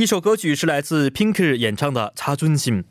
一首歌曲是来自 Pink 演唱的《擦尊心》。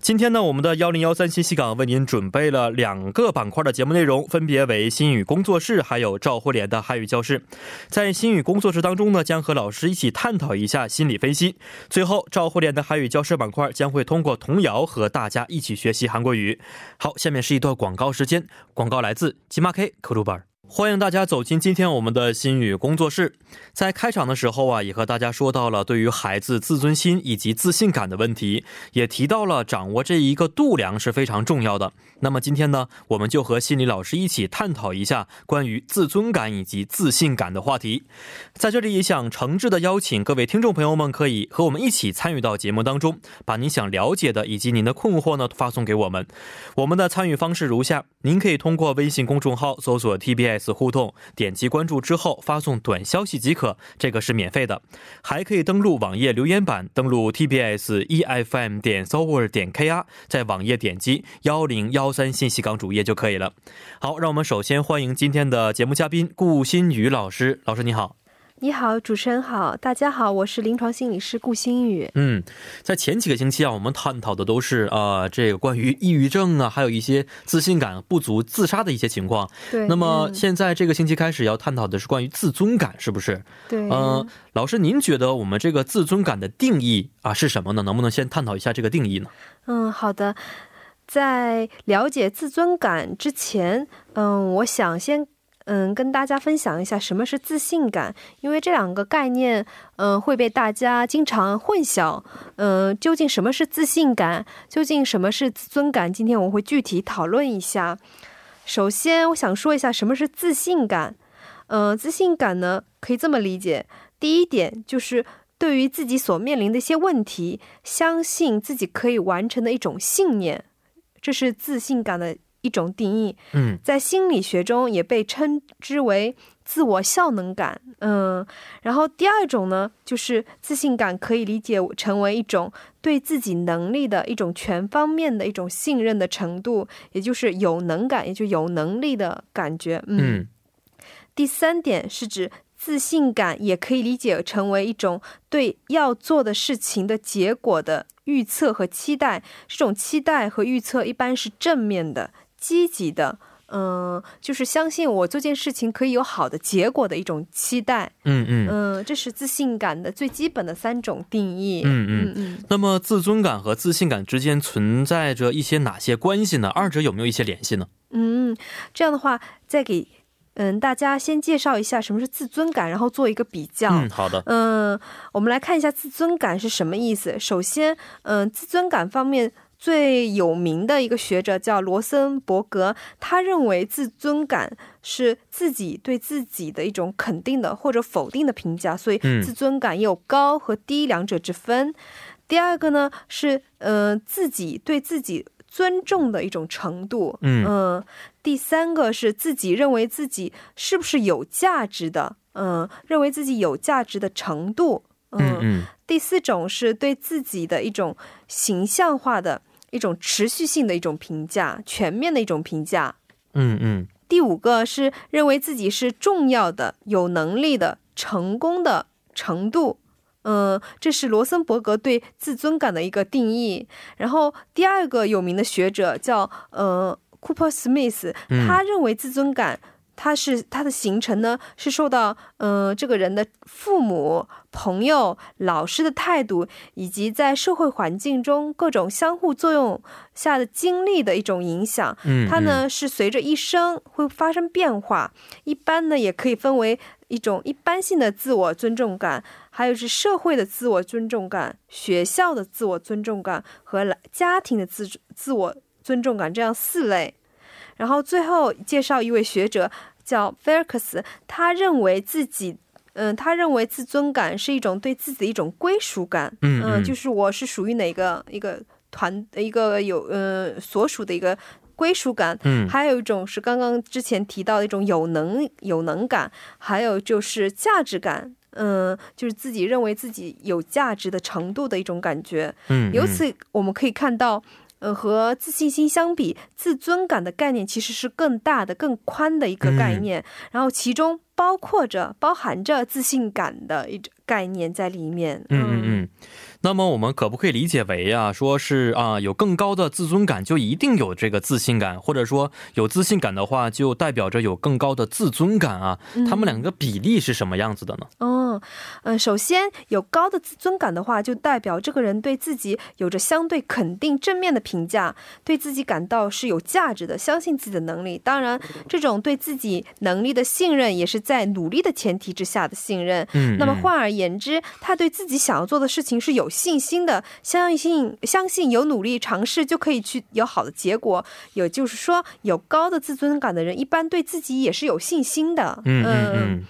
今天呢，我们的幺零幺三信息港为您准备了两个板块的节目内容，分别为心语工作室还有赵慧莲的汉语教室。在心语工作室当中呢，将和老师一起探讨一下心理分析。最后，赵慧莲的汉语教室板块将会通过童谣和大家一起学习韩国语。好，下面是一段广告时间，广告来自金马 K 科鲁班。欢迎大家走进今天我们的心语工作室。在开场的时候啊，也和大家说到了对于孩子自尊心以及自信感的问题，也提到了掌握这一个度量是非常重要的。那么今天呢，我们就和心理老师一起探讨一下关于自尊感以及自信感的话题。在这里也想诚挚的邀请各位听众朋友们，可以和我们一起参与到节目当中，把您想了解的以及您的困惑呢发送给我们。我们的参与方式如下：您可以通过微信公众号搜索 TBS。互动，点击关注之后发送短消息即可，这个是免费的。还可以登录网页留言板，登录 tbs efm 点 s o v e r 点 kr，在网页点击幺零幺三信息港主页就可以了。好，让我们首先欢迎今天的节目嘉宾顾新宇老师。老师你好。你好，主持人好，大家好，我是临床心理师顾新宇。嗯，在前几个星期啊，我们探讨的都是呃，这个关于抑郁症啊，还有一些自信感不足、自杀的一些情况。对。那么现在这个星期开始要探讨的是关于自尊感，是不是？对。嗯，老师，您觉得我们这个自尊感的定义啊是什么呢？能不能先探讨一下这个定义呢？嗯，好的。在了解自尊感之前，嗯，我想先。嗯，跟大家分享一下什么是自信感，因为这两个概念，嗯，会被大家经常混淆。嗯，究竟什么是自信感？究竟什么是自尊感？今天我会具体讨论一下。首先，我想说一下什么是自信感。嗯，自信感呢，可以这么理解：第一点就是对于自己所面临的一些问题，相信自己可以完成的一种信念，这是自信感的。一种定义，嗯，在心理学中也被称之为自我效能感，嗯，然后第二种呢，就是自信感可以理解成为一种对自己能力的一种全方面的一种信任的程度，也就是有能感，也就有能力的感觉，嗯。第三点是指。自信感也可以理解成为一种对要做的事情的结果的预测和期待，这种期待和预测一般是正面的、积极的，嗯，就是相信我做件事情可以有好的结果的一种期待。嗯嗯嗯，这是自信感的最基本的三种定义。嗯嗯嗯。那么，自尊感和自信感之间存在着一些哪些关系呢？二者有没有一些联系呢？嗯，这样的话，再给。嗯，大家先介绍一下什么是自尊感，然后做一个比较。嗯，好的。嗯，我们来看一下自尊感是什么意思。首先，嗯，自尊感方面最有名的一个学者叫罗森伯格，他认为自尊感是自己对自己的一种肯定的或者否定的评价，所以自尊感有高和低两者之分。第二个呢是，呃，自己对自己。尊重的一种程度，嗯，第三个是自己认为自己是不是有价值的，嗯，认为自己有价值的程度，嗯嗯，第四种是对自己的一种形象化的一种持续性的一种评价，全面的一种评价，嗯嗯，第五个是认为自己是重要的、有能力的、成功的程度。嗯，这是罗森伯格对自尊感的一个定义。然后第二个有名的学者叫呃库珀斯密斯，他认为自尊感。它是它的形成呢，是受到嗯这个人的父母、朋友、老师的态度，以及在社会环境中各种相互作用下的经历的一种影响。嗯，它呢是随着一生会发生变化。一般呢也可以分为一种一般性的自我尊重感，还有是社会的自我尊重感、学校的自我尊重感和家庭的自自我尊重感这样四类。然后最后介绍一位学者，叫菲尔克斯，他认为自己，嗯，他认为自尊感是一种对自己的一种归属感，嗯，就是我是属于哪个一个团一个有呃所属的一个归属感，嗯，还有一种是刚刚之前提到的一种有能有能感，还有就是价值感，嗯，就是自己认为自己有价值的程度的一种感觉，嗯，由此我们可以看到。呃，和自信心相比，自尊感的概念其实是更大的、更宽的一个概念。然后其中，包括着、包含着自信感的一种概念在里面。嗯嗯嗯。那么我们可不可以理解为啊，说是啊，有更高的自尊感就一定有这个自信感，或者说有自信感的话，就代表着有更高的自尊感啊？他们两个比例是什么样子的呢？哦，嗯，首先有高的自尊感的话，就代表这个人对自己有着相对肯定、正面的评价，对自己感到是有价值的，相信自己的能力。当然，这种对自己能力的信任，也是在努力的前提之下的信任。嗯，那么换而言之，他对自己想要做的事情是有。信心的，相信相信有努力尝试就可以去有好的结果。也就是说，有高的自尊感的人，一般对自己也是有信心的。嗯嗯嗯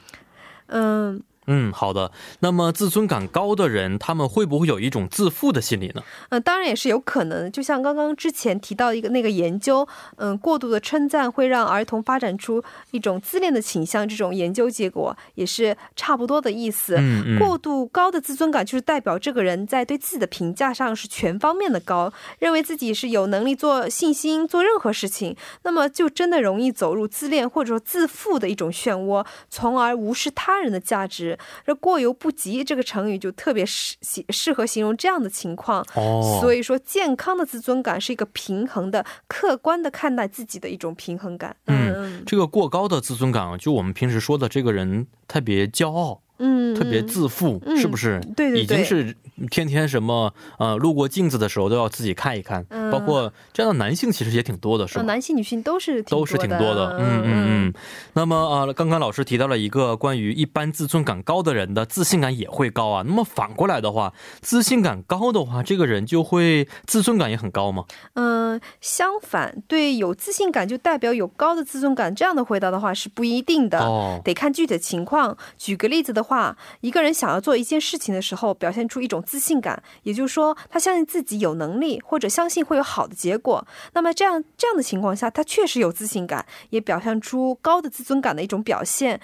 嗯。嗯，好的。那么自尊感高的人，他们会不会有一种自负的心理呢？嗯，当然也是有可能。就像刚刚之前提到一个那个研究，嗯，过度的称赞会让儿童发展出一种自恋的倾向。这种研究结果也是差不多的意思。嗯嗯。过度高的自尊感就是代表这个人在对自己的评价上是全方面的高，认为自己是有能力做信心做任何事情，那么就真的容易走入自恋或者说自负的一种漩涡，从而无视他人的价值。这过犹不及这个成语就特别适适合形容这样的情况。哦，所以说健康的自尊感是一个平衡的、客观的看待自己的一种平衡感。嗯，这个过高的自尊感，就我们平时说的这个人特别骄傲。嗯，特别自负，是不是？对对对，已经是天天什么呃，路过镜子的时候都要自己看一看。嗯，包括这样的男性其实也挺多的，是吧？男性、女性都是都是挺多的。嗯嗯嗯。那么啊，刚刚老师提到了一个关于一般自尊感高的人的自信感也会高啊。那么反过来的话，自信感高的话，这个人就会自尊感也很高吗？嗯，相反，对有自信感就代表有高的自尊感，这样的回答的话是不一定的。哦，得看具体的情况。举个例子的。话，一个人想要做一件事情的时候，表现出一种自信感，也就是说，他相信自己有能力，或者相信会有好的结果。那么这样这样的情况下，他确实有自信感，也表现出高的自尊感的一种表现。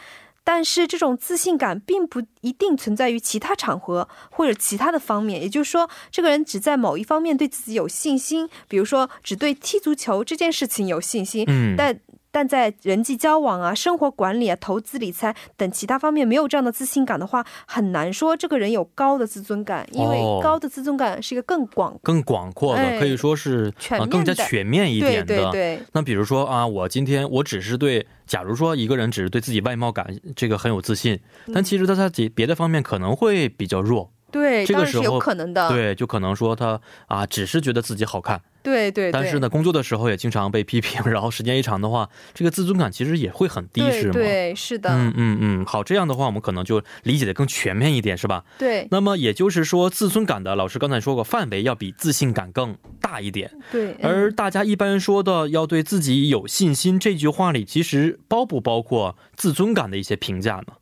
但是这种自信感并不一定存在于其他场合或者其他的方面。也就是说，这个人只在某一方面对自己有信心，比如说只对踢足球这件事情有信心，嗯，但。但在人际交往啊、生活管理啊、投资理财等其他方面没有这样的自信感的话，很难说这个人有高的自尊感，因为高的自尊感是一个更广、更广阔的，可以说是啊更加全面一点的。对对对。那比如说啊，我今天我只是对，假如说一个人只是对自己外貌感这个很有自信，但其实他在别别的方面可能会比较弱。对，这个是有可能的。对，就可能说他啊，只是觉得自己好看。对对，但是呢，工作的时候也经常被批评，然后时间一长的话，这个自尊感其实也会很低，是吗？对，是的。嗯嗯嗯，好，这样的话我们可能就理解的更全面一点，是吧？对。那么也就是说，自尊感的老师刚才说过，范围要比自信感更大一点。对。而大家一般说的要对自己有信心这句话里，其实包不包括自尊感的一些评价呢？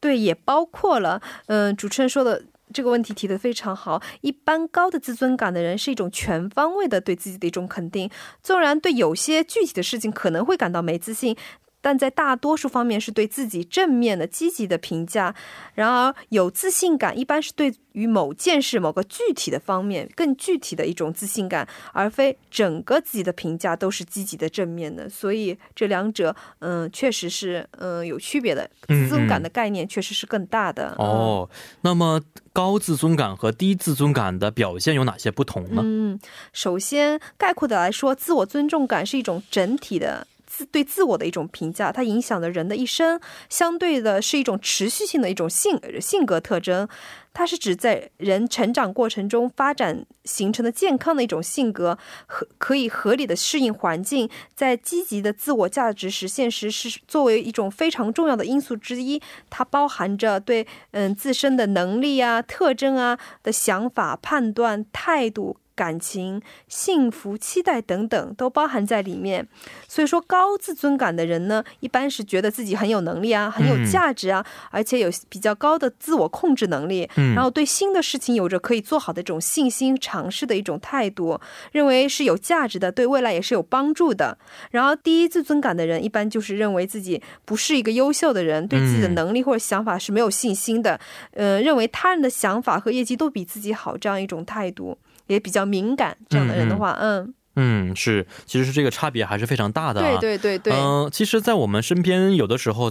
对，也包括了。嗯，主持人说的。这个问题提得非常好。一般高的自尊感的人是一种全方位的对自己的一种肯定，纵然对有些具体的事情可能会感到没自信。但在大多数方面是对自己正面的、积极的评价。然而，有自信感一般是对于某件事、某个具体的方面更具体的一种自信感，而非整个自己的评价都是积极的、正面的。所以，这两者，嗯，确实是，嗯，有区别的。自尊感的概念确实是更大的。哦，那么高自尊感和低自尊感的表现有哪些不同呢？嗯，首先，概括的来说，自我尊重感是一种整体的。自对自我的一种评价，它影响了人的一生，相对的是一种持续性的一种性性格特征。它是指在人成长过程中发展形成的健康的一种性格，和可以合理的适应环境，在积极的自我价值实现时，是作为一种非常重要的因素之一。它包含着对嗯自身的能力啊、特征啊的想法、判断、态度。感情、幸福、期待等等都包含在里面。所以说，高自尊感的人呢，一般是觉得自己很有能力啊，很有价值啊，而且有比较高的自我控制能力。嗯，然后对新的事情有着可以做好的这种信心、尝试的一种态度，认为是有价值的，对未来也是有帮助的。然后，低自尊感的人一般就是认为自己不是一个优秀的人，对自己的能力或者想法是没有信心的。嗯，认为他人的想法和业绩都比自己好，这样一种态度。也比较敏感，这样的人的话，嗯嗯，是，其实是这个差别还是非常大的、啊。对对对对，嗯、其实，在我们身边，有的时候，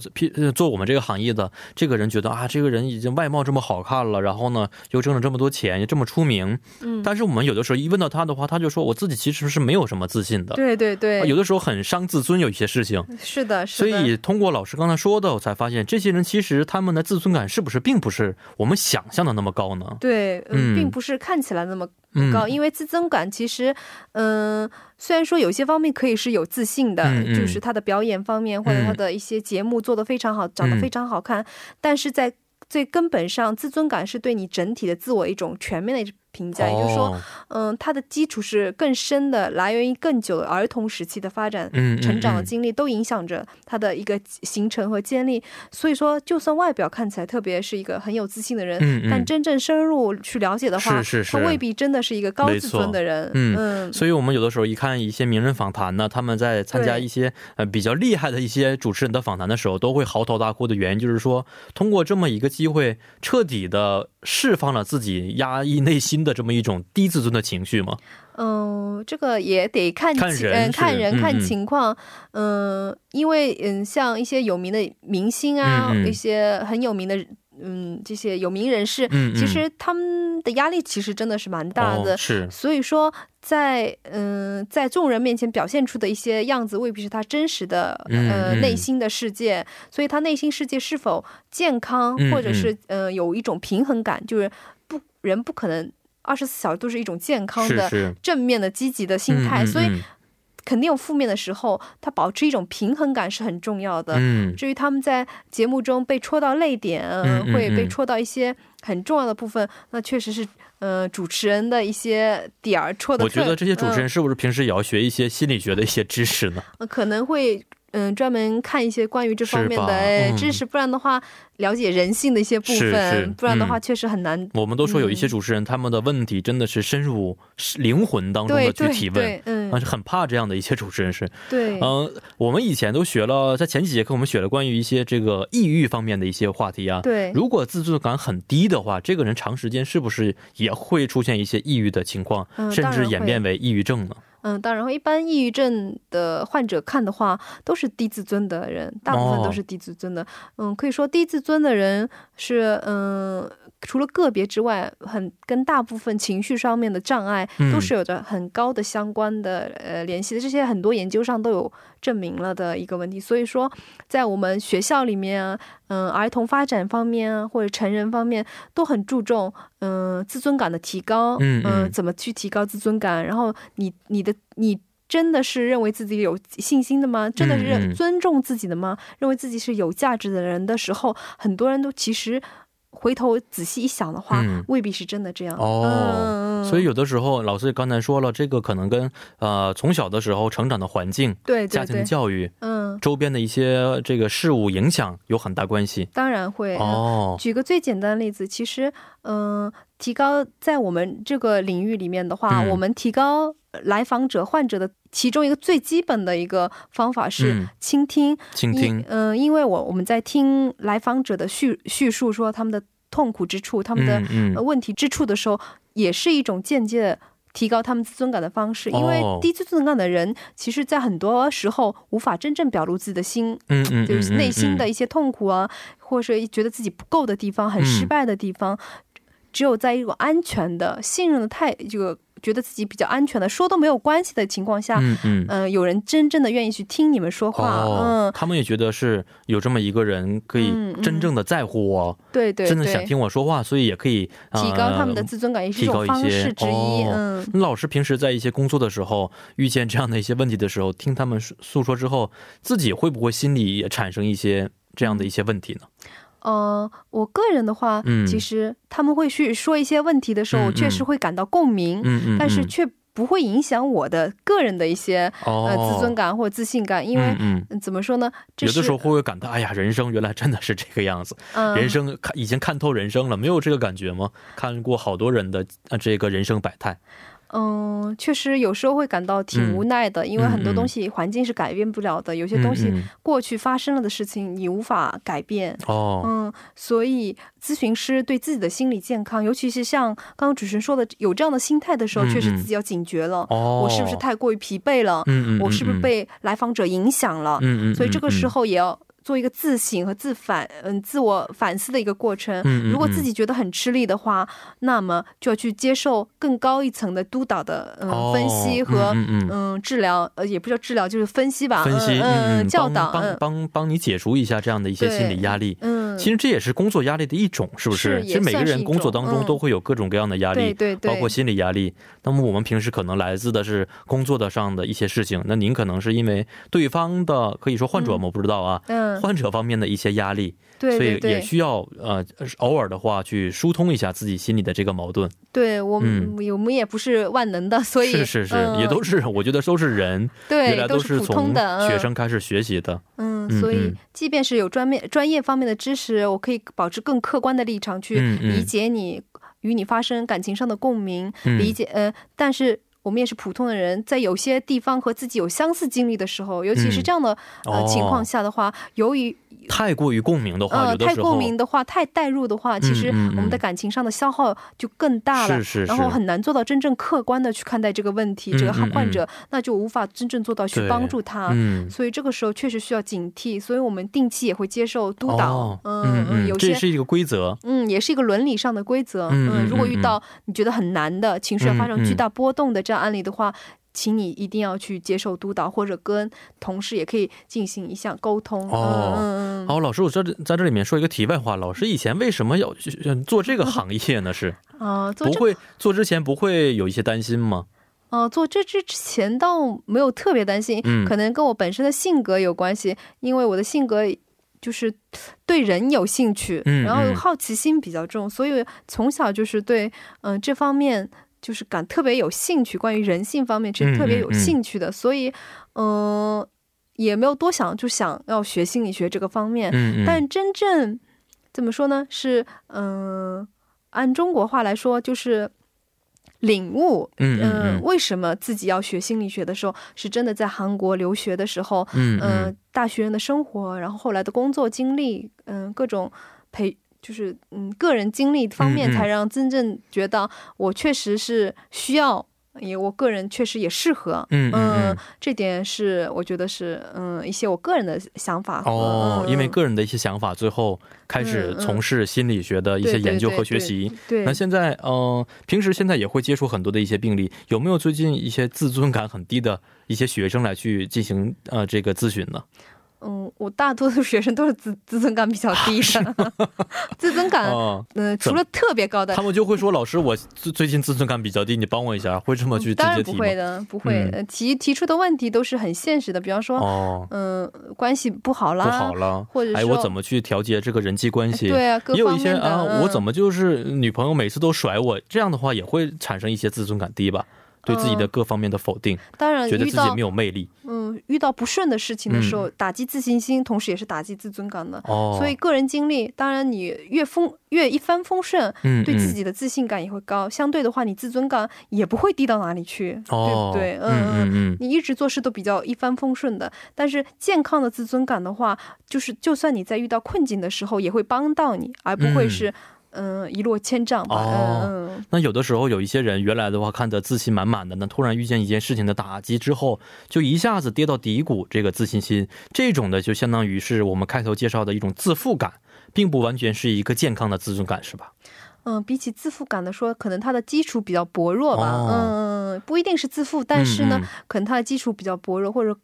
做我们这个行业的这个人觉得啊，这个人已经外貌这么好看了，然后呢，又挣了这么多钱，也这么出名。嗯，但是我们有的时候一问到他的话，他就说我自己其实是没有什么自信的。对对对，啊有的时候很伤自尊，有一些事情。是的，是所，以通过老师刚才说的，我才发现这些人其实他们的自尊感是不是并不是我们想象的那么高呢？对，嗯嗯，并不是看起来那么嗯，高，因为自尊感其实，嗯、虽然说有些方面可以是有自信的，嗯嗯。就是他的表演方面或者他的一些节目做得非常好，长得非常好看，但是在最根本上，自尊感是对你整体的自我一种全面的一评价，也就是说，哦。嗯、它的基础是更深的，来源于更久的儿童时期的发展。嗯，嗯成长的嗯。经历都影响着他的一个形成和建立，所以说，就算外表看起来特别是一个很有自信的人，但真正深入去了解的话，是是是他未必真的是一个高自尊的人。嗯嗯。所以，我们有的时候一看一些名人访谈呢，他们在参加一些呃比较厉害的一些主持人的访谈的时候，都会嚎啕大哭的原因，就是说通过这么一个机会，彻底的释放了自己压抑内心的这么一种低自尊的情绪吗。嗯，这个也得看情嗯看人是看情况，嗯，因为嗯，像一些有名的明星啊，嗯嗯。一些很有名的。嗯，这些有名人士，嗯嗯。其实他们的压力其实真的是蛮大的，哦、是，所以说在嗯在众人面前表现出的一些样子，未必是他真实的嗯呃嗯。内心的世界，所以他内心世界是否健康，嗯。或者是呃有一种平衡感，就是不人不可能二十四小时都是一种健康的。是是正面的、积极的心态，嗯嗯所以嗯肯定有负面的时候，他保持一种平衡感是很重要的。嗯至于他们在节目中被戳到泪点，会被戳到一些很重要的部分，那确实是，呃，主持人的一些点儿戳的。我觉得这些主持人是不是平时也要学一些心理学的一些知识呢？呃可能会。嗯，专门看一些关于这方面的知识，不然的话，了解人性的一些部是分，是不然的话嗯确实很难。我们都说有一些主持人，他们的问题真的是深入灵魂当中的去提问，对，嗯但，是很怕这样的一些主持人是。对，嗯、我们以前都学了，在前几节课我们学了关于一些这个抑郁方面的一些话题啊。对，如果自尊感很低的话，这个人长时间是不是也会出现一些抑郁的情况，甚至演变为抑郁症呢？嗯，当然，一般抑郁症的患者看的话，都是低自尊的人，大部分哦都是低自尊的。嗯，可以说低自尊的人是嗯，除了个别之外，很跟大部分情绪上面的障碍嗯都是有着很高的相关的、呃联系的。这些很多研究上都有证明了的一个问题。所以说，在我们学校里面啊，嗯、儿童发展方面啊，或者成人方面，都很注重嗯、自尊感的提高。嗯嗯怎么去提高自尊感？然后你你的你真的是认为自己有信心的吗？真的是尊重自己的吗？认为自己是有价值的人的时候，很多人都其实回头仔细一想的话，嗯未必是真的这样。哦嗯，所以有的时候，老师刚才说了，这个可能跟呃从小的时候成长的环境、对对家庭的，教育、嗯，周边的一些这个事物影响有很大关系。当然会。嗯哦，举个最简单的例子，其实，嗯、提高在我们这个领域里面的话，嗯。我们提高来访者、患者的其中一个最基本的一个方法是嗯。倾听。因倾听，嗯、因为我我们在听来访者的叙叙述说他们的痛苦之处、他们的、嗯嗯，呃问题之处的时候，也是一种间接的提高他们自尊感的方式。因为哦。低自尊感的人，其实在很多时候无法真正表露自己的心，嗯嗯，就是内心的嗯一些痛苦啊，或者是觉得自己不够的地方、很失败的地方，只有在一种安全的、信任的态，这个觉得自己比较安全的，说都没有关系的情况下，嗯嗯。嗯、有人真正的愿意去听你们说话，哦嗯，，他们也觉得是有这么一个人可以真正的在乎我，对对对，真的想听我说话，所以也可以、呃、提高他们的自尊感，也是一提高种方一些式之一。哦嗯，那老师平时在一些工作的时候，遇见这样的一些问题的时候，听他们诉诉说之后，自己会不会心里也产生一些这样的一些问题呢？呃，我个人的话，嗯其实他们会去说一些问题的时候，嗯我确实会感到共鸣，嗯嗯，但是却不会影响我的个人的一些、哦呃自尊感或者自信感，因为。嗯嗯嗯怎么说呢？有的时候会不会感到，哎呀，人生原来真的是这个样子，嗯人生看已经看透人生了，没有这个感觉吗？看过好多人的呃这个人生百态，嗯，确实有时候会感到挺无奈的，因为很多东西环境是改变不了的，有些东西过去发生了的事情你无法改变。哦，嗯，所以咨询师对自己的心理健康，尤其是像刚刚主持人说的，有这样的心态的时候，确实自己要警觉了。哦，我是不是太过于疲惫了？我是不是被来访者影响了？所以这个时候也要。做一个自省和自反，嗯，自我反思的一个过程。如果自己觉得很吃力的话，那么就要去接受更高一层的督导的嗯分析和嗯治疗，呃，也不叫治疗，就是分析吧，分析，嗯，教导，帮帮帮你解除一下这样的一些心理压力。嗯，其实这也是工作压力的一种，是不是？其实每个人工作当中都会有各种各样的压力，对对，包括心理压力。那么我们平时可能来自的是工作的上的一些事情，那您可能是因为对方的可以说患者吗？我不知道啊，嗯。患者方面的一些压力，对，所以也需要呃偶尔的话去疏通一下自己心里的这个矛盾。对我们，我们也不是万能的，所以是是是，也都是我觉得都是人，对，原来都是从学生开始学习的。嗯，所以即便是有专业专业方面的知识，我可以保持更客观的立场去理解你，与你发生感情上的共鸣，理解呃，但是。我们也是普通的人，在有些地方和自己有相似经历的时候，尤其是这样的呃情况下的话，由于。太过于共鸣的话，呃，太共鸣的话，太代入的话，其实我们的感情上的消耗就更大了，是是是，然后很难做到真正客观的去看待这个问题，这个患者，那就无法真正做到去帮助他，嗯，所以这个时候确实需要警惕，所以我们定期也会接受督导，嗯嗯，有些这是一个规则，嗯，也是一个伦理上的规则，嗯，如果遇到你觉得很难的情绪发生巨大波动的这样案例的话。请你一定要去接受督导，或者跟同事也可以进行一项沟通。哦，好，老师，我这在这里面说一个题外话，老师以前为什么要做这个行业呢？是啊，不会做之前不会有一些担心吗？哦，做这之前倒没有特别担心，可能跟我本身的性格有关系，因为我的性格就是对人有兴趣，然后好奇心比较重，所以从小就是对嗯这方面。就是感特别有兴趣，关于人性方面其实特别有兴趣的，所以，嗯，也没有多想，就想要学心理学这个方面。嗯但真正怎么说呢？是嗯，按中国话来说，就是领悟。嗯嗯。为什么自己要学心理学的时候，是真的在韩国留学的时候，嗯，大学人的生活，然后后来的工作经历，嗯，各种培。就是嗯，个人经历方面才让真正觉得我确实是需要，也我个人确实也适合，嗯嗯，这点是我觉得是嗯一些我个人的想法哦，因为个人的一些想法，最后开始从事心理学的一些研究和学习。对，那现在嗯，平时现在也会接触很多的一些病例，有没有最近一些自尊感很低的一些学生来去进行呃这个咨询呢？嗯，我大多数学生都是自自尊感比较低的，自尊感，嗯，除了特别高的，他们就会说老师，我最最近自尊感比较低，你帮我一下，会这么去直接提吗？不会的，不会，提提出的问题都是很现实的，比方说，嗯，关系不好啦，不好了，或者哎，我怎么去调节这个人际关系？对啊，也有一些啊，我怎么就是女朋友每次都甩我，这样的话也会产生一些自尊感低吧。对自己的各方面的否定，当然觉得自己没有魅力。嗯，遇到不顺的事情的时候，打击自信心，同时也是打击自尊感的。哦，所以个人经历，当然你越丰越一帆风顺，嗯，对自己的自信感也会高。相对的话，你自尊感也不会低到哪里去，对不对？嗯嗯嗯，你一直做事都比较一帆风顺的。但是健康的自尊感的话，就是就算你在遇到困境的时候，也会帮到你，而不会是。嗯，一落千丈吧。哦，那有的时候有一些人原来的话看着自信满满的，那突然遇见一件事情的打击之后，就一下子跌到低谷，这个自信心这种的就相当于是我们开头介绍的一种自负感，并不完全是一个健康的自尊感，是吧？嗯，比起自负感的说，可能他的基础比较薄弱吧。嗯，不一定是自负，但是呢，可能他的基础比较薄弱，或者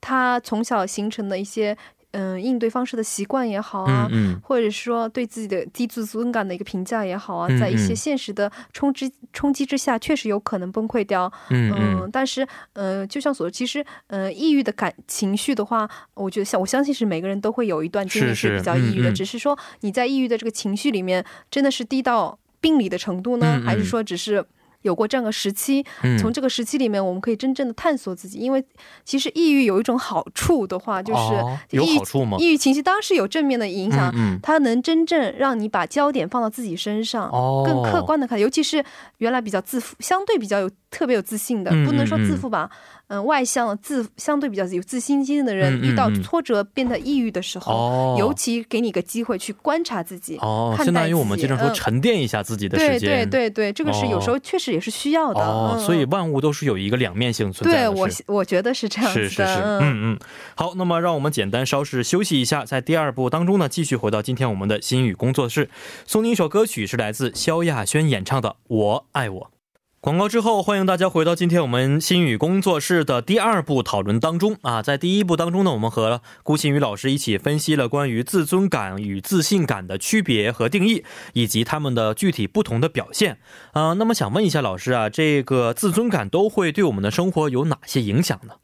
他从小形成的一些。嗯，应对方式的习惯也好啊，或者说对自己的低自尊感的一个评价也好啊，在一些现实的冲击冲击之下，确实有可能崩溃掉。嗯，但是，嗯，就像所说，其实，嗯，抑郁的感情绪的话，我觉得像我相信是每个人都会有一段经历是比较抑郁的，只是说你在抑郁的这个情绪里面，真的是低到病理的程度呢，还是说只是？有过这样的时期，从这个时期里面，我们可以真正的探索自己。因为其实抑郁有一种好处的话，就是有好处吗？抑郁情绪当然是有正面的影响，它能真正让你把焦点放到自己身上，更客观的看。尤其是原来比较自负、相对比较有特别有自信的，嗯不能说自负吧，嗯、外向、自相对比较有自信心的人，遇到嗯挫折变得抑郁的时候，哦，尤其给你一个机会去观察自己。哦，看待相当于我们经常说嗯沉淀一下自己的时对间。对对对，这个是有时候确实也是需要的。哦，嗯所以万物都是有一个两面性存在的。对我我觉得是这样子的。是是是，嗯嗯嗯，好，那么让我们简单稍事休息一下，在第二部当中呢，继续回到今天我们的心语工作室，送您一首歌曲，是来自萧亚轩演唱的《我爱我》。广告之后，欢迎大家回到今天我们心语工作室的第二部讨论当中啊。在第一部当中呢，我们和顾新宇老师一起分析了关于自尊感与自信感的区别和定义，以及他们的具体不同的表现啊、那么想问一下老师啊，这个自尊感都会对我们的生活有哪些影响呢？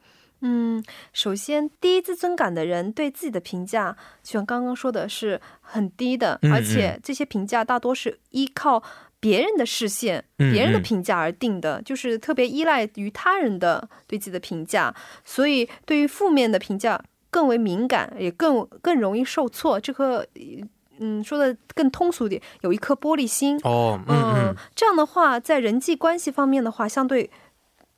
嗯，首先，低自尊感的人对自己的评价，就像刚刚说的是很低的，嗯而且这些评价大多是依靠别人的视线、嗯别人的嗯评价而定的，就是特别依赖于他人的对自己的评价，所以对于负面的评价更为敏感，也更更容易受挫。这颗，嗯，说的更通俗点，有一颗玻璃心。哦，嗯，，这样的话，在人际关系方面的话，相对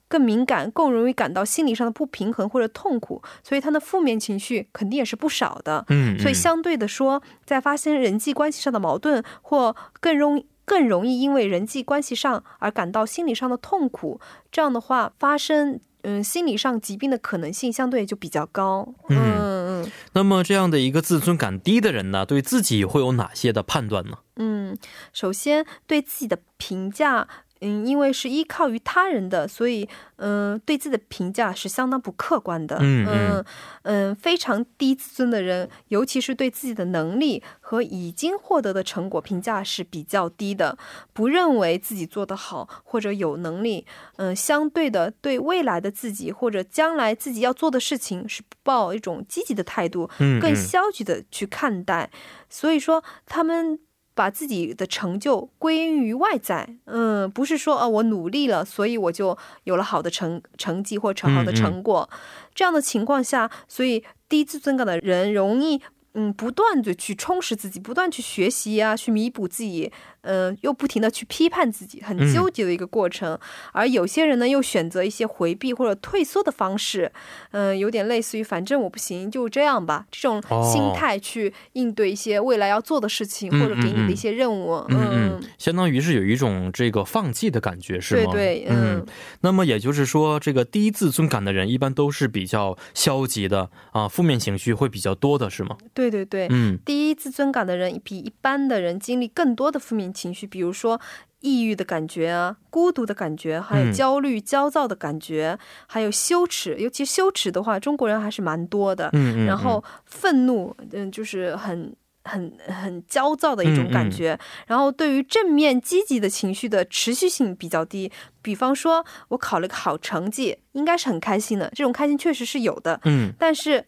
更敏感，更容易感到心理上的不平衡或者痛苦，所以他的负面情绪肯定也是不少的。嗯，所以相对的说，在发生人际关系上的矛盾，或更容更容易因为人际关系上而感到心理上的痛苦，这样的话，发生嗯心理上疾病的可能性相对就比较高。嗯嗯嗯那么这样的一个自尊感低的人呢，对自己会有哪些的判断呢？嗯，首先对自己的评价。嗯，因为是依靠于他人的，所以嗯、对自己的评价是相当不客观的。嗯嗯嗯嗯非常低自尊的人，尤其是对自己的能力和已经获得的成果评价是比较低的，不认为自己做得好或者有能力。嗯，相对的，对未来的自己或者将来自己要做的事情是抱一种积极的态度，更消极的去看待。所以说，他们把自己的成就归因于外在，嗯，不是说啊我努力了，所以我就有了好的成成绩或成好的成果。这样的情况下，所以低自尊感的人容易。嗯，不断的去充实自己，不断去学习啊，去弥补自己，嗯、又不停的去批判自己，很嗯纠结的一个过程。而有些人呢，又选择一些回避或者退缩的方式，嗯、有点类似于反正我不行，就这样吧，这种哦心态去应对一些未来要做的事情，嗯或者给你的一些任务。嗯嗯，相当于是有一种这个放弃的感觉，是吗？对对，嗯，那么也就是说，这个低自尊感的人一般都是比较消极的啊，负面情绪会比较多的，是吗？对对对。嗯低自尊感的人比一般的人经历更多的负面情绪，比如说抑郁的感觉啊、孤独的感觉，还有嗯焦虑、焦躁的感觉，还有羞耻。尤其羞耻的话，中国人还是蛮多的。嗯嗯，然后愤怒，嗯，就是很。很很焦躁的一种感觉，然后对于正面积极的情绪的持续性比较低。比方说，我考了个好成绩，应该是很开心的，这种开心确实是有的，嗯但是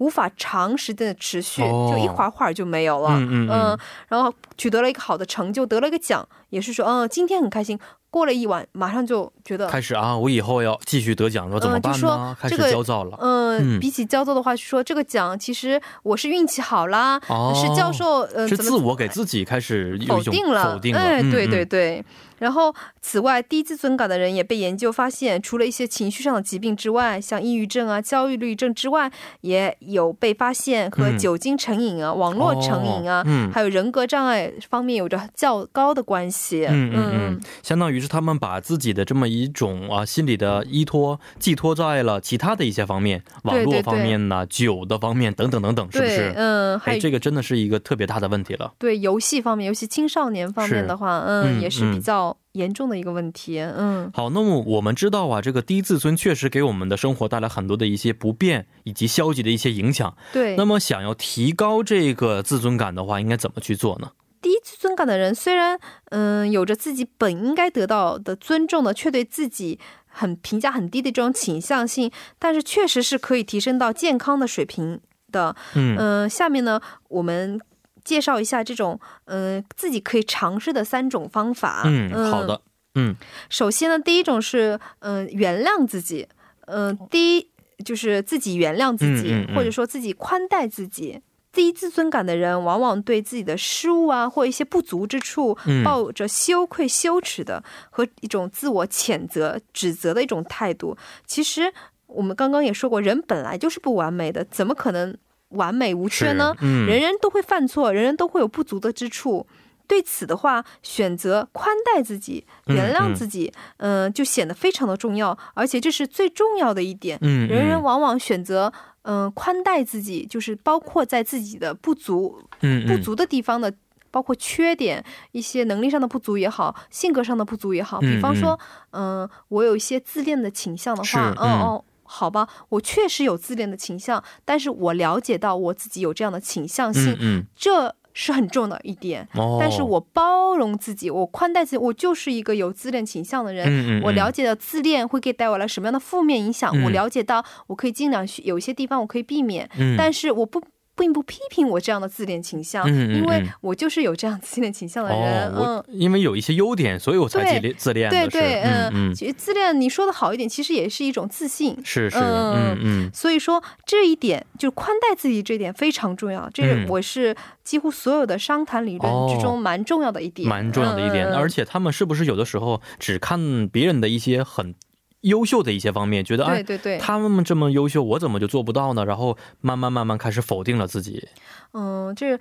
无法长时间的持续，哦就一会儿会儿就没有了。嗯嗯嗯然后取得了一个好的成就，得了一个奖，也是说，嗯，今天很开心。过了一晚，马上就觉得，开始啊，我以后要继续得奖，说怎么办呢？嗯就说开始这个焦躁了。嗯，嗯比起焦躁的话，是说这个奖其实我是运气好啦，哦是教授，呃，是自我给自己开始否定了，否定了。哎，嗯对对嗯对。然后，此外，低自尊感的人也被研究发现，除了一些情绪上的疾病之外，像抑郁症啊、焦虑症之外，也有被发现和嗯酒精成瘾啊、网络成瘾啊，哦嗯还有人格障碍方面有着较高的关系。嗯嗯嗯，相当于是他们把自己的这么一种啊心理的依托寄托在了其他的一些方面，网络方面呐、酒的方面等等等等，是不对是，？嗯，还哎，有这个真的是一个特别大的问题了。对游戏方面，尤其青少年方面的话，嗯，嗯也是嗯比较严重的一个问题。嗯，好，那么我们知道啊，这个低自尊确实给我们的生活带来很多的一些不便以及消极的一些影响。对。那么想要提高这个自尊感的话，应该怎么去做呢？低自尊感的人虽然嗯有着自己本应该得到的尊重的，却对自己很评价很低的这种倾向性，但是确实是可以提升到健康的水平的。嗯嗯、下面呢我们介绍一下这种嗯、自己可以尝试的三种方法。嗯，好的。嗯首先呢，第一种是嗯、原谅自己，嗯、第一就是自己原谅自己，嗯嗯嗯或者说自己宽待自己。低自尊感的人，往往对自己的失误啊，或一些不足之处，抱着羞愧、羞耻的和一种自我谴责、指责的一种态度。其实我们刚刚也说过，人本来就是不完美的，怎么可能完美无缺呢？人人都会犯错，人人都会有不足的之处。对此的话，选择宽待自己、原谅自己，嗯，就显得非常的重要，而且这是最重要的一点。嗯，人人往往选择嗯宽待自己，就是包括在自己的不足、嗯不足的地方的，包括缺点、一些能力上的不足也好，性格上的不足也好。比方说，嗯，我有一些自恋的倾向的话，嗯哦，好吧，我确实有自恋的倾向，但是我了解到我自己有这样的倾向性，嗯，这。是很重要的一点，但是我包容自己，我宽待自己，我就是一个有自恋倾向的人。我了解到自恋会给带来什么样的负面影响，我了解到我可以尽量去有一些地方我可以避免，但是我不。并不批评我这样的自恋倾向，因为我就是有这样自恋倾向的人。嗯，因为有一些优点，所以我才自恋。自恋对对，嗯，其实自恋你说的好一点，其实也是一种自信。是是，嗯嗯。所以说这一点就宽待自己这一点非常重要，这是我是几乎所有的商谈理论之中蛮重要的一点，蛮重要的一点。而且他们是不是有的时候只看别人的一些很。优秀的一些方面，觉得啊，对对对，他们这么优秀，我怎么就做不到呢？然后慢慢慢慢开始否定了自己。嗯，这是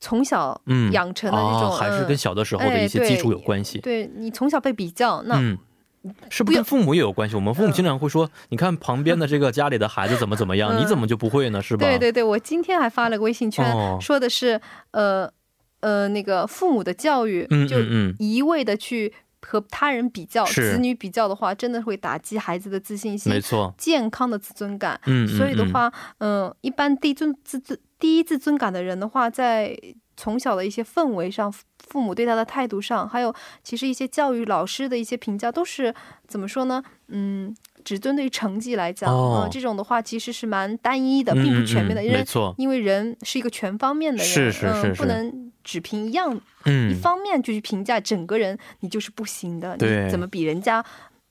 从小养成的那种，还是跟小的时候的一些基础有关系。对你从小被比较，那是不是跟父母也有关系？我们父母经常会说，你看旁边的这个家里的孩子怎么怎么样，你怎么就不会呢？是吧？对对对，我今天还发了个微信圈，说的是呃呃那个父母的教育，就一味的去。和他人比较，子女比较的话，真的会打击孩子的自信心，没错，健康的自尊感。嗯，所以的话，嗯，一般低尊自尊、低自尊感的人的话，在从小的一些氛围上，父母对他的态度上，还有其实一些教育老师的一些评价，都是怎么说呢？嗯，只针对成绩来讲，啊，这种的话其实是蛮单一的，并不全面的。因为，因为人是一个全方面的人，是是是，不能。只凭一样，嗯，一方面就去评价整个人，你就是不行的，你怎么比人家？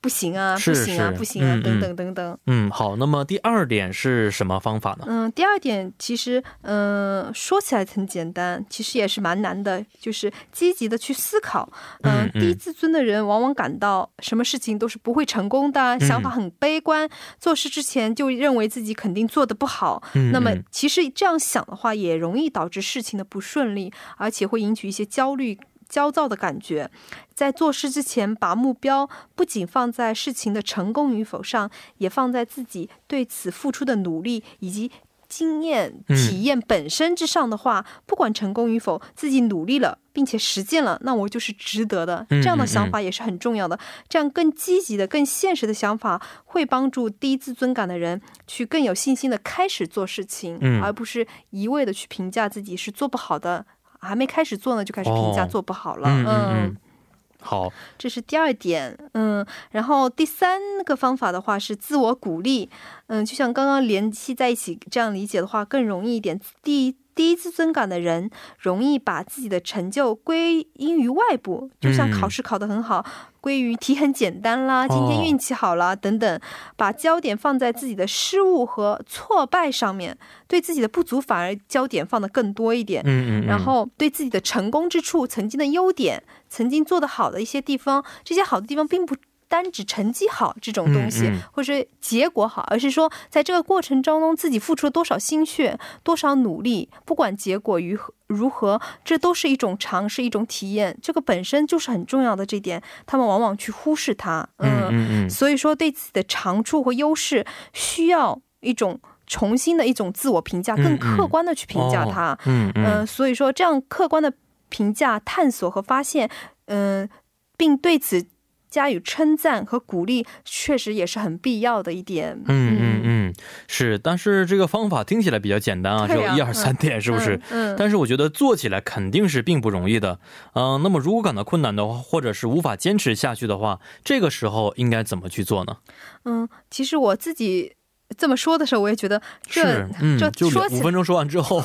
不行啊，不行啊，不行啊，等等等等。嗯，好，那么第二点是什么方法呢？嗯，第二点其实，嗯，说起来很简单，其实也是蛮难的，就是积极的去思考。嗯，低自尊的人往往感到什么事情都是不会成功的，想法很悲观，做事之前就认为自己肯定做的不好。嗯，那么其实这样想的话，也容易导致事情的不顺利，而且会引起一些焦虑。焦躁的感觉，在做事之前，把目标不仅放在事情的成功与否上，也放在自己对此付出的努力以及经验体验本身之上的话，不管成功与否，自己努力了并且实践了，那我就是值得的。这样的想法也是很重要的。这样更积极的、更现实的想法，会帮助低自尊感的人去更有信心的开始做事情，而不是一味的去评价自己是做不好的。还没开始做呢，就开始评价做不好了。嗯，好，这是第二点。嗯，然后第三个方法的话是自我鼓励。嗯，就像刚刚联系在一起这样理解的话，更容易一点。第低自尊感的人容易把自己的成就归因于外部，就像考试考得很好，归于题很简单啦，今天运气好啦等等，把焦点放在自己的失误和挫败上面，对自己的不足反而焦点放得更多一点。嗯嗯。然后对自己的成功之处、曾经的优点、曾经做得好的一些地方，这些好的地方并不。单指成绩好这种东西，或者是结果好，而是说在这个过程当中自己付出了多少心血、多少努力，不管结果如何如何，这都是一种尝试、一种体验。这个本身就是很重要的这点，他们往往去忽视它。嗯嗯嗯。所以说，对自己的长处和优势，需要一种重新的一种自我评价，更客观的去评价它。嗯嗯。所以说，这样客观的评价、探索和发现，嗯，并对此。加以称赞和鼓励，确实也是很必要的一点。嗯嗯嗯，是，但是这个方法听起来比较简单啊，只有一二三点，是不是？嗯。但是我觉得做起来肯定是并不容易的。嗯，那么如果感到困难的话，或者是无法坚持下去的话，这个时候应该怎么去做呢？嗯，其实我自己这么说的时候，我也觉得这这，就说五分钟说完之后，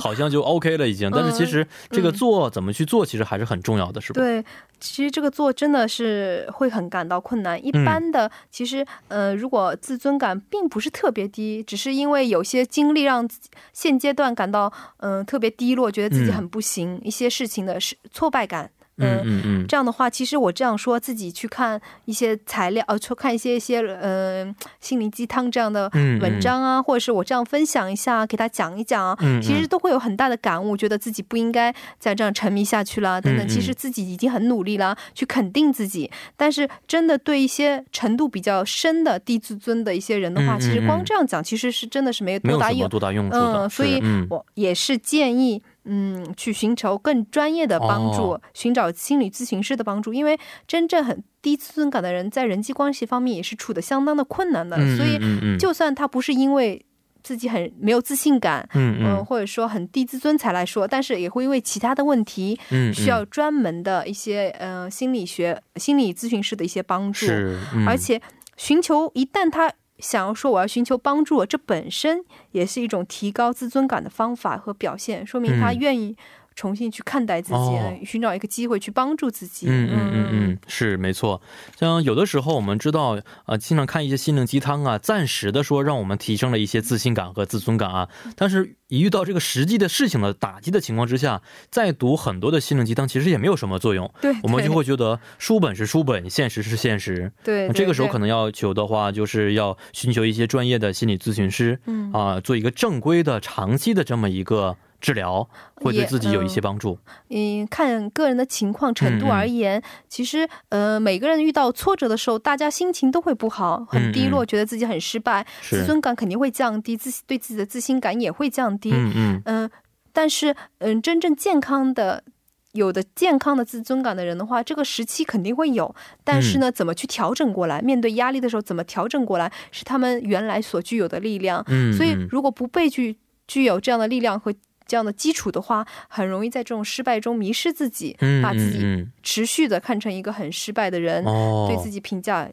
好像就 OK 了已经。但是其实这个做怎么去做，其实还是很重要的，是吧？对，其实这个做真的是会很感到困难。一般的，其实呃，如果自尊感并不是特别低，只是因为有些经历让自己现阶段感到嗯、呃特别低落，觉得自己很不行，一些事情的是挫败感。嗯嗯嗯，这样的话，其实我这样说，自己去看一些材料，呃，去看一些一些呃心灵鸡汤这样的嗯文章啊，或者是我这样分享一下，给他讲一讲啊，嗯嗯其实都会有很大的感悟，觉得自己不应该再这样沉迷下去了，等等。其实自己已经很努力了，去肯定自己。但是真的对一些程度比较深的低自尊的一些人的话，其实光嗯这样讲，其实是真的是没有多大用。多大用处的。嗯，所以我也是建议，嗯，去寻求更专业的帮助，哦。寻找心理咨询师的帮助，因为真正很低自尊感的人，在人际关系方面也是处的相当的困难的，嗯所以就算他不是因为自己很没有自信感。嗯，或者说很低自尊才来说，但是也会因为其他的问题，嗯需要专门的一些呃心理学、心理咨询师的一些帮助。嗯。而且寻求一旦他想要说我要寻求帮助，这本身也是一种提高自尊感的方法和表现，说明他嗯。愿意重新去看待自己，哦寻找一个机会去帮助自己。嗯嗯嗯嗯，是没错。像有的时候我们知道，呃，经常看一些心灵鸡汤啊，暂时的说让我们提升了一些自信感和自尊感啊，但是一遇到这个实际的事情的打击的情况之下，再读很多的心灵鸡汤，其实也没有什么作用。对，我们就会觉得书本是书本，现实是现实。对对这个时候可能要求的话，就是要寻求一些专业的心理咨询师，嗯啊、做一个正规的、长期的这么一个治疗，会对自己有一些帮助。嗯，看个人的情况程度而言，其实呃，每个人遇到挫折的时候，大家心情都会不好，很低落，嗯觉得自己很失败，自尊感肯定会降低，自对自己的自信感也会降低。嗯嗯嗯，但是嗯，真正健康的。有的健康的自尊感的人的话，这个时期肯定会有，但是呢，怎么去调整过来？面对压力的时候，怎么调整过来，是他们原来所具有的力量。嗯，所以嗯，如果不被具具有这样的力量和这样的基础的话，很容易在这种失败中迷失自己，嗯把自己嗯持续的看成一个很失败的人，对自己评价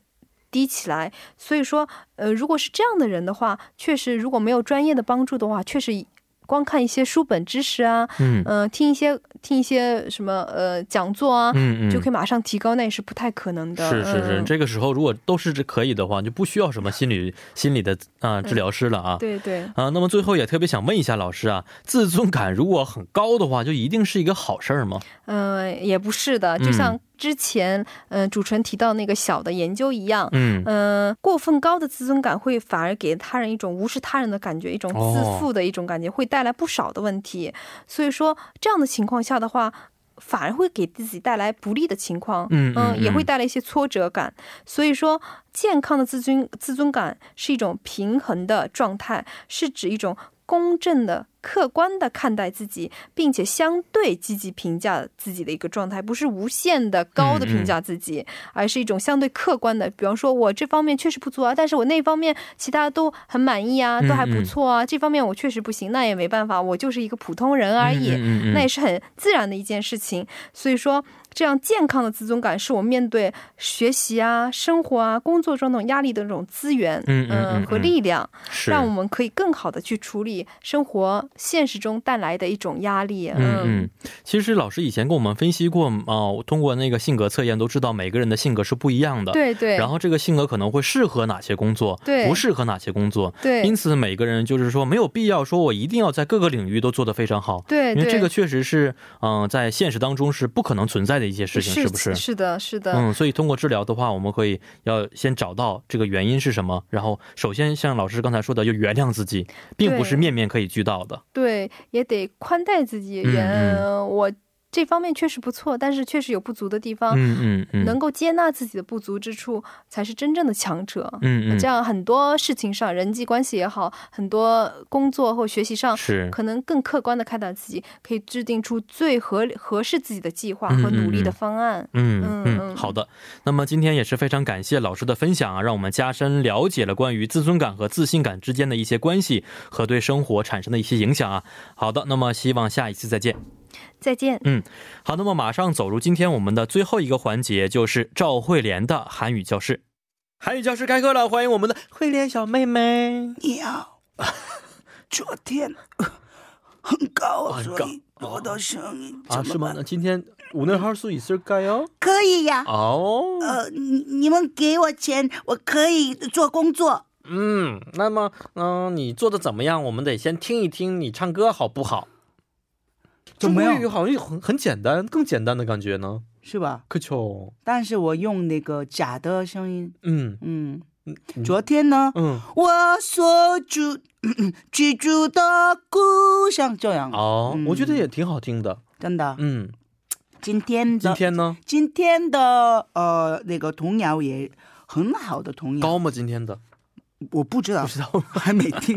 低起来。所以说，呃，如果是这样的人的话，确实如果没有专业的帮助的话，确实光看一些书本知识啊，嗯呃，听一些听一些什么呃讲座啊，嗯嗯，就可以马上提高，那也是不太可能的。是是是，嗯这个时候如果都是这可以的话，就不需要什么心理 心理的啊、治疗师了啊。对对。啊，那么最后也特别想问一下老师啊，自尊感如果很高的话，就一定是一个好事儿吗？嗯、也不是的，就像之前嗯、呃主持人提到那个小的研究一样。嗯嗯、过分高的自尊感会反而给他人一种无视他人的感觉，一种自负的一种感觉，会带来不少的问题。所以说，这样的情况下的话，反而会给自己带来不利的情况。嗯嗯也会嗯带来一些挫折感。所以说，健康的自尊自尊感是一种平衡的状态，是指一种公正的、客观的看待自己，并且相对积极评价自己的一个状态，不是无限的高的评价自己，而是一种相对客观的。比方说，我这方面确实不足啊，但是我那方面其他都很满意啊，都还不错啊。这方面我确实不行，那也没办法，我就是一个普通人而已。那也是很自然的一件事情。所以说，这样健康的自尊感是我面对学习啊、生活啊、工作中那种压力的这种资源，嗯嗯和力量，是让我们可以更好的去处理生活现实中带来的一种压力。嗯嗯，其实老师以前跟我们分析过啊、通过那个性格测验都知道每个人的性格是不一样的。。对对，然后这个性格可能会适合哪些工作，对不适合哪些工作。对因此每个人就是说没有必要说我一定要在各个领域都做得非常好，对对，因为这个确实是嗯、在现实当中是不可能存在的一些事情，是不是？是的，是的。嗯，所以通过治疗的话，我们可以要先找到这个原因是什么，然后首先像老师刚才说的，就原谅自己，并不是面面可以俱到的。对，也得宽待自己。嗯我这方面确实不错，但是确实有不足的地方。嗯嗯嗯，能够接纳自己的不足之处，才是真正的强者。嗯嗯这样很多事情上，人际关系也好，很多工作或学习上，是可能更客观的看待自己，可以制定出最合合适自己的计划嗯和努力的方案。嗯嗯嗯，嗯好的。那么今天也是非常感谢老师的分享啊，让我们加深了解了关于自尊感和自信感之间的一些关系和对生活产生的一些影响啊。好的，那么希望下一次再见。再见。嗯好那么马上走入今天我们的最后一个环节就是赵慧莲的韩语教室。韩语教室开课了欢迎我们的慧莲小妹妹。你好。昨天很高啊所以我的声音啊是吗？那今天五六号是不是该要可以呀。哦。呃你你们给我钱我可以做工作。嗯那么嗯你做的怎么样？我们得先听一听你唱歌好不好？怎么样中国语好像很很简单，更简单的感觉呢。是吧？可巧，但是我用那个假的声音，嗯嗯，嗯昨天呢，嗯，我所住 居住的故乡，这样哦，嗯我觉得也挺好听的。真的。嗯，今天的今天呢？今天的呃那个童谣也很好的童谣，高吗？今天的我不知道不，知道。还没听，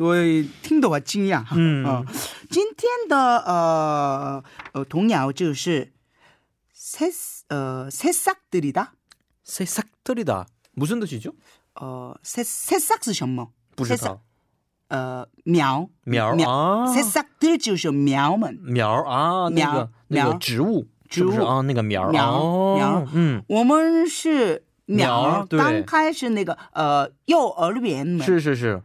我听得我惊讶。嗯啊今天的呃呃童谣就是새어새싹들이다。 새싹들이다 무슨뜻이죠？ 呃，새새싹是什么？不知 새싹 道。呃，苗苗苗啊， 새싹들就是苗们。苗啊，那苗个那个苗植物，植物是不是啊？那个苗苗哦苗嗯，我们是 苗刚开始那个呃幼儿园们，是是是，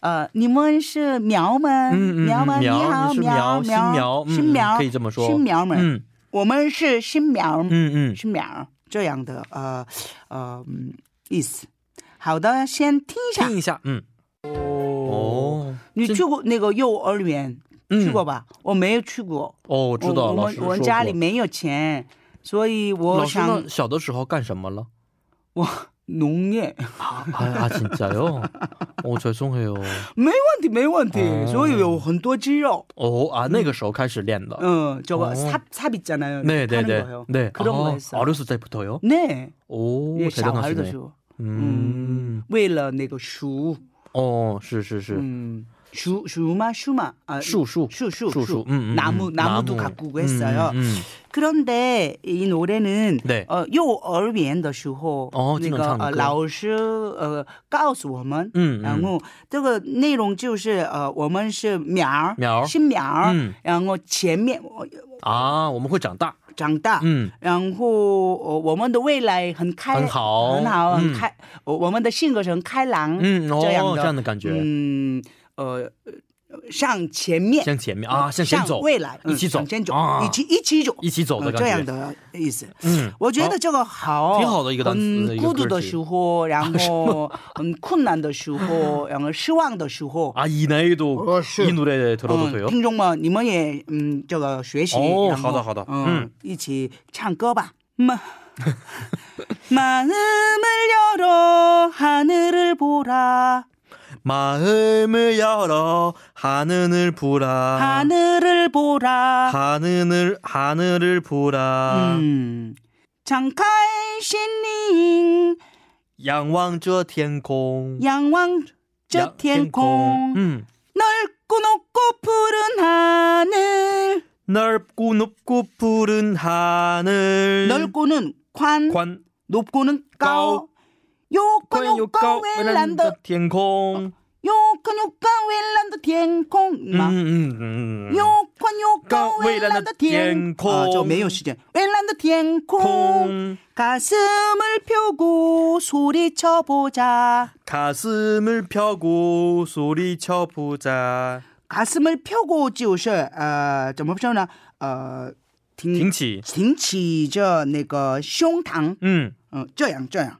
呃，你们是苗们，嗯嗯，苗们，你好，苗苗新苗，可以这么说，新苗们，嗯。我们是新苗，嗯嗯，新苗这样的呃呃嗯意思。好的，先听一下。听。一下，嗯，哦，这你去过那个幼儿园？嗯。去过吧？我没有去过。哦，我知道，我们我们家里没有钱，所以我想？小的时候干什么了？ 我农业啊啊，진짜요？哦，죄송해요。没问题，没问题。哦所以有很多肌肉。哦啊，那个时候开始练的。 응, 저거 어. 삽, 삽 있잖아요. 네, 네, 타는 네. 거요. 네. 그런 거 아, 했어요. 어렸을 때부터요? 네. 오, 예, 小孩的 대단하시네. 时候， 음. 为了那个树， 어, 是是是.嗯，树树嘛树嘛啊，树树树树 수, 수. 음, 음, 나무 음. 나무도 나무. 가꾸고 했어요. 음, 음, 그런데 이 노래는 네. 呃幼儿园的时候，哦那个呃经常唱的歌老师呃告诉我们，嗯嗯然后这个内容就是呃我们是苗儿苗儿新苗儿嗯然后前面我啊，我们会长大。长大，嗯，然后呃我们的未来很开，很好很好，嗯很开，我我们的性格是很开朗，嗯，哦，这样的这样的感觉，嗯，呃，呃 向前面，向前面啊，向前走，未来，嗯一起走向前走，啊一起一起走，一起走的呃感觉。这样的意思。嗯，我觉得好这个好，挺好的一个单词很一个孤独的歌曲时候，然后很困难的时候，然后失望的时候， 아, 이 나이도 어, 시. 이 노래 들어도 嗯， 돼요? 听众们，你们也嗯这个学习，哦然后好的好的嗯嗯，一起唱歌吧。마 마음을 열어 하늘을 보라 마음을 열어 하늘을 보라. 하늘을 보라 하늘을 하늘을 보라. 嗯敞开心灵 양왕저 天空.仰望这 양- 天空 음. 넓고 높고 푸른 하늘 넓고 높고 푸른 하늘. 넓고는 관, 관 높고는 高 요건 관 요건 웰란드 天空. 요건 요건 웰란드 天空 음, 嘛 음, 음. 요건 요건 가- 웰란드 天 콩. 아, 저 매우 시제 웰란드 天空 콩. 가슴을 펴고 소리쳐 보자 가슴을 펴고 소리쳐 보자. 가슴을 펴고 就是呃怎么说呢呃挺挺起.挺起着那个胸膛 음. 嗯这样这样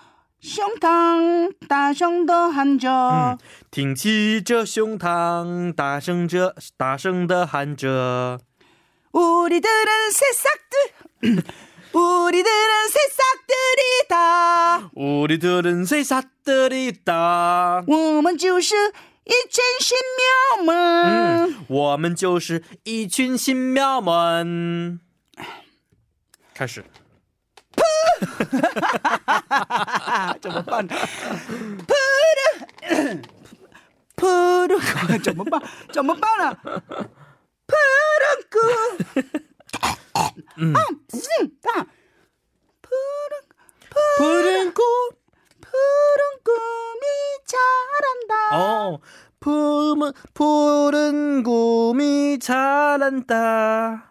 胸膛大声的喊着、嗯挺起着胸膛，大声着，大声的喊着。 우리들은 새싹들 우리들은 새싹들이다 우리들은 새싹들이다. 我们就是一群新苗们、嗯，我们就是一群新苗们。开始。 푸르 푸르 푸르! 푸르! 저번 반 저번 반아. 푸르 푸르 푸르 푸르 푸른 꽃 푸르 꿈이 자란다. 어. 푸르 푸른 꿈이 자란다.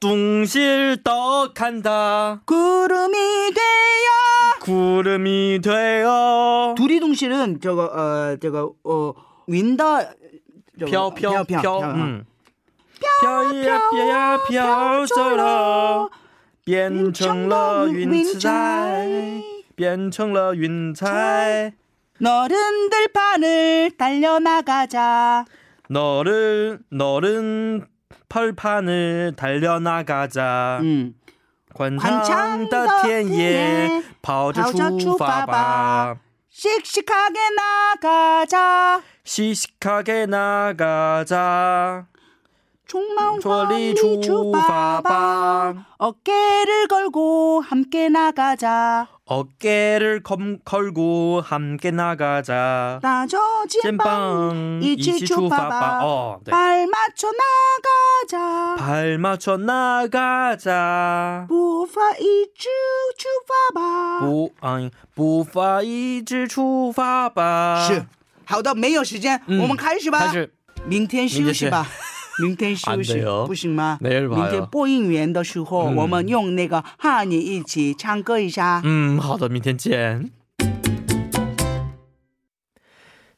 둥실 더 간다. 구름이 되어. 구름이 되어 둘이 둥실은 저거 어 저거 어 윈더 저거, 飘飘飘飘， 어. 嗯，飘呀飘呀飘走了，变成了云彩，变成了云彩。 너른 들판을 달려나가자. 너를 너른 펄판을 달려나가자. 음. 관창 따티에 바오자 추바바 씩씩하게 나가자. 씩씩하게 나가자. 총망리 주바바 어깨를 걸고 함께 나가자. 어깨를 검, 걸고 함께 나가자. 나저 肩膀 肩膀 이치 이치 출发 출发 봐. 어, 네. 발 맞춰 나가자. 발 맞춰 나가자. 步伐一致出发吧。不，嗯，步伐一直出发吧。是，好的，没有时间，嗯我们开始吧。开始。明天休息吧。 明天休息安得哟不行吗？ 내일 봐요 明天播音员的时候，嗯我们用那个汉语一起唱歌一下。嗯，好的，明天见。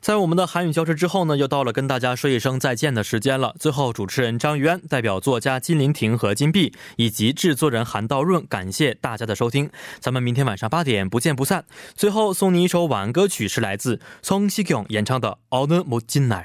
在我们的韩语教室之后呢，又到了跟大家说一声再见的时间了。最后，主持人张玉安代表作家金玲婷和金碧以及制作人韩道润，感谢大家的收听。咱们明天晚上八点不见不散。最后送你一首晚安歌曲，是来自宋希炅演唱的《어느못진 날》。